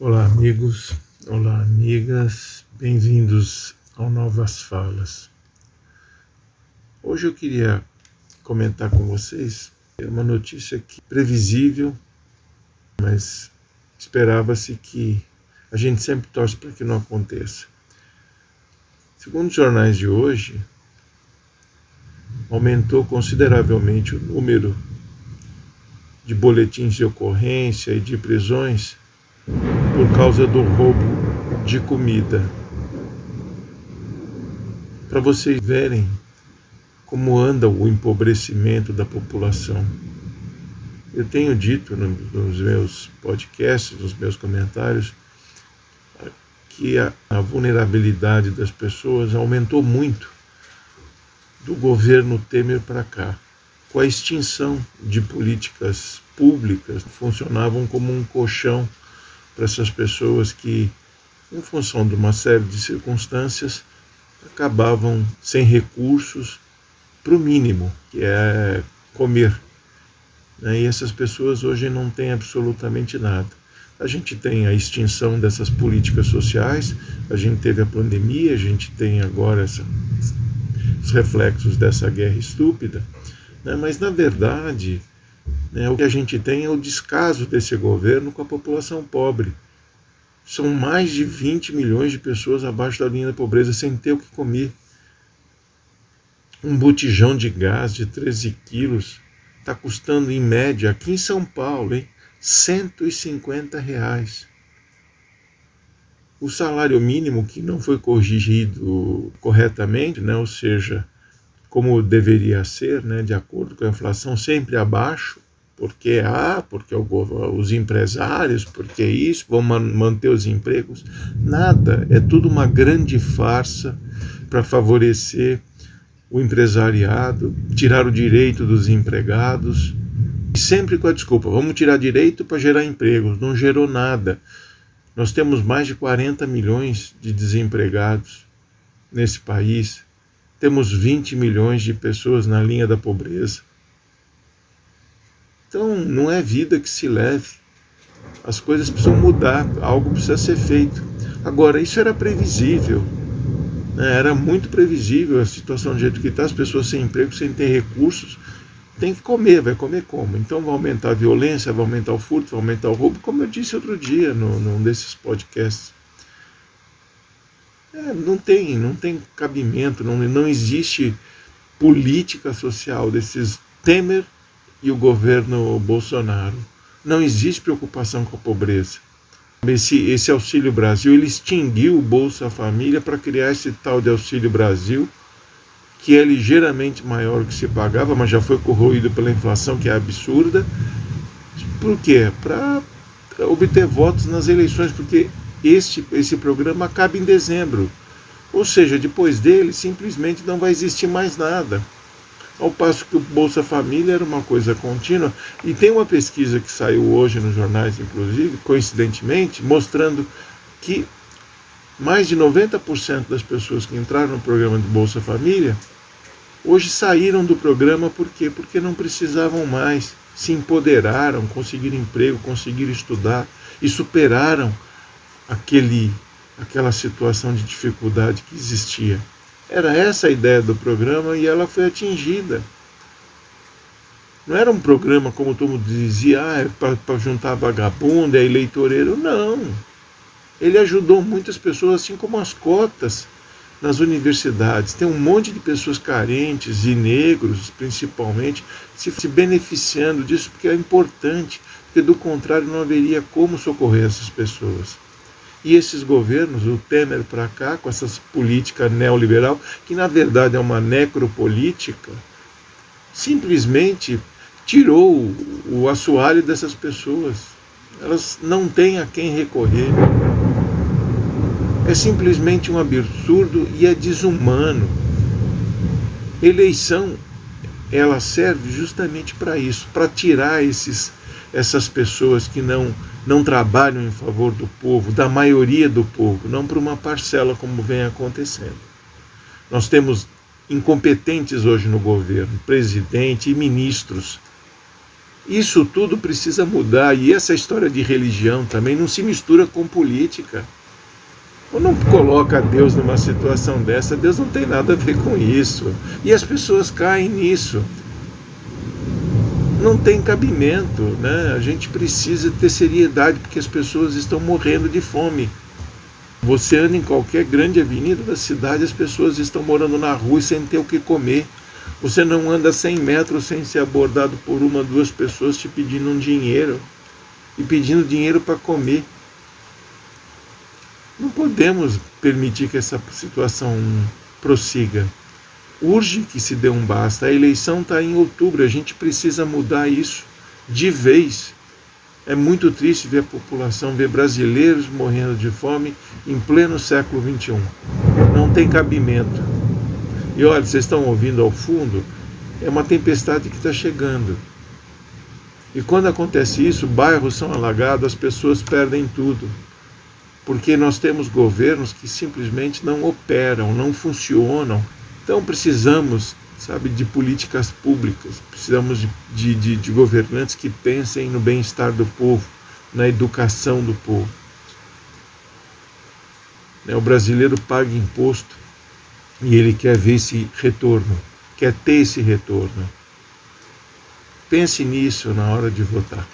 Olá, amigos, olá, amigas, bem-vindos ao Novas Falas. Hoje eu queria comentar com vocês uma notícia que previsível, mas esperava-se que a gente sempre torce para que não aconteça. Segundo os jornais de hoje, aumentou consideravelmente o número de boletins de ocorrência e de prisões por causa do roubo de comida. Para vocês verem como anda o empobrecimento da população. Eu tenho dito nos meus podcasts, nos meus comentários, que a, a vulnerabilidade das pessoas aumentou muito do governo Temer para cá, com a extinção de políticas públicas que funcionavam como um colchão para essas pessoas que, em função de uma série de circunstâncias, acabavam sem recursos para o mínimo, que é comer. Né? E essas pessoas hoje não têm absolutamente nada. A gente tem a extinção dessas políticas sociais, a gente teve a pandemia, a gente tem agora essa, os reflexos dessa guerra estúpida, né? mas na verdade né? O que a gente tem é o descaso desse governo com a população pobre. São mais de 20 milhões de pessoas abaixo da linha da pobreza sem ter o que comer. Um botijão de gás de 13 quilos está custando, em média, aqui em São Paulo, hein, 150 reais. O salário mínimo que não foi corrigido corretamente, né, ou seja, como deveria ser, né, de acordo com a inflação, sempre abaixo, porque ah, porque os empresários, porque isso, vão manter os empregos. Nada, é tudo uma grande farsa para favorecer o empresariado, tirar o direito dos empregados, sempre com a desculpa, vamos tirar direito para gerar empregos. Não gerou nada. Nós temos mais de 40 milhões de desempregados nesse país. Temos 20 milhões de pessoas na linha da pobreza. Então, não é vida que se leve. As coisas precisam mudar, algo precisa ser feito. Agora, isso era previsível. Né? Era muito previsível a situação do jeito que está, as pessoas sem emprego, sem ter recursos. Tem que comer, vai comer como? Então vai aumentar a violência, vai aumentar o furto, vai aumentar o roubo, como eu disse outro dia no, num desses podcasts. É, não tem, não tem cabimento, não, não existe política social desses Temer e o governo Bolsonaro. Não existe preocupação com a pobreza. Esse, esse Auxílio Brasil, ele extinguiu o Bolsa Família para criar esse tal de Auxílio Brasil, que é ligeiramente maior que se pagava, mas já foi corroído pela inflação, que é absurda. Por quê? Para obter votos nas eleições, porque este, esse programa acaba em dezembro. Ou seja, depois dele, simplesmente não vai existir mais nada. Ao passo que o Bolsa Família era uma coisa contínua. E tem uma pesquisa que saiu hoje nos jornais, inclusive, coincidentemente, mostrando que mais de 90% das pessoas que entraram no programa de Bolsa Família hoje saíram do programa por quê? Porque não precisavam mais, se empoderaram, conseguiram emprego, conseguiram estudar e superaram aquele, aquela situação de dificuldade que existia. Era essa a ideia do programa e ela foi atingida. Não era um programa, como todo mundo dizia, ah, é para juntar vagabundo, é eleitoreiro. Não. Ele ajudou muitas pessoas, assim como as cotas nas universidades. Tem um monte de pessoas carentes e negros, principalmente, se, se beneficiando disso, porque é importante, porque do contrário não haveria como socorrer essas pessoas. E esses governos, o Temer para cá, com essa política neoliberal, que na verdade é uma necropolítica, simplesmente tirou o assoalho dessas pessoas. Elas não têm a quem recorrer. É simplesmente um absurdo e é desumano. Eleição, ela serve justamente para isso, para tirar esses, essas pessoas que não não trabalham em favor do povo, da maioria do povo, não para uma parcela como vem acontecendo. Nós temos incompetentes hoje no governo, presidente e ministros. Isso tudo precisa mudar e essa história de religião também não se mistura com política. Ou não coloca Deus numa situação dessa, Deus não tem nada a ver com isso. E as pessoas caem nisso. Não tem cabimento, né? A gente precisa ter seriedade porque as pessoas estão morrendo de fome. Você anda em qualquer grande avenida da cidade, as pessoas estão morando na rua sem ter o que comer. Você não anda 100 metros sem ser abordado por uma, duas pessoas te pedindo um dinheiro e pedindo dinheiro para comer. Não podemos permitir que essa situação prossiga. Urge que se dê um basta. A eleição está em outubro, a gente precisa mudar isso de vez. É muito triste ver a população, ver brasileiros morrendo de fome em pleno século XXI. Não tem cabimento. E olha, vocês estão ouvindo ao fundo, é uma tempestade que está chegando. E quando acontece isso, bairros são alagados, as pessoas perdem tudo. Porque nós temos governos que simplesmente não operam, não funcionam. Então precisamos sabe, de políticas públicas, precisamos de, de, de, de governantes que pensem no bem-estar do povo, na educação do povo. Né, o brasileiro paga imposto e ele quer ver esse retorno, quer ter esse retorno. Pense nisso na hora de votar.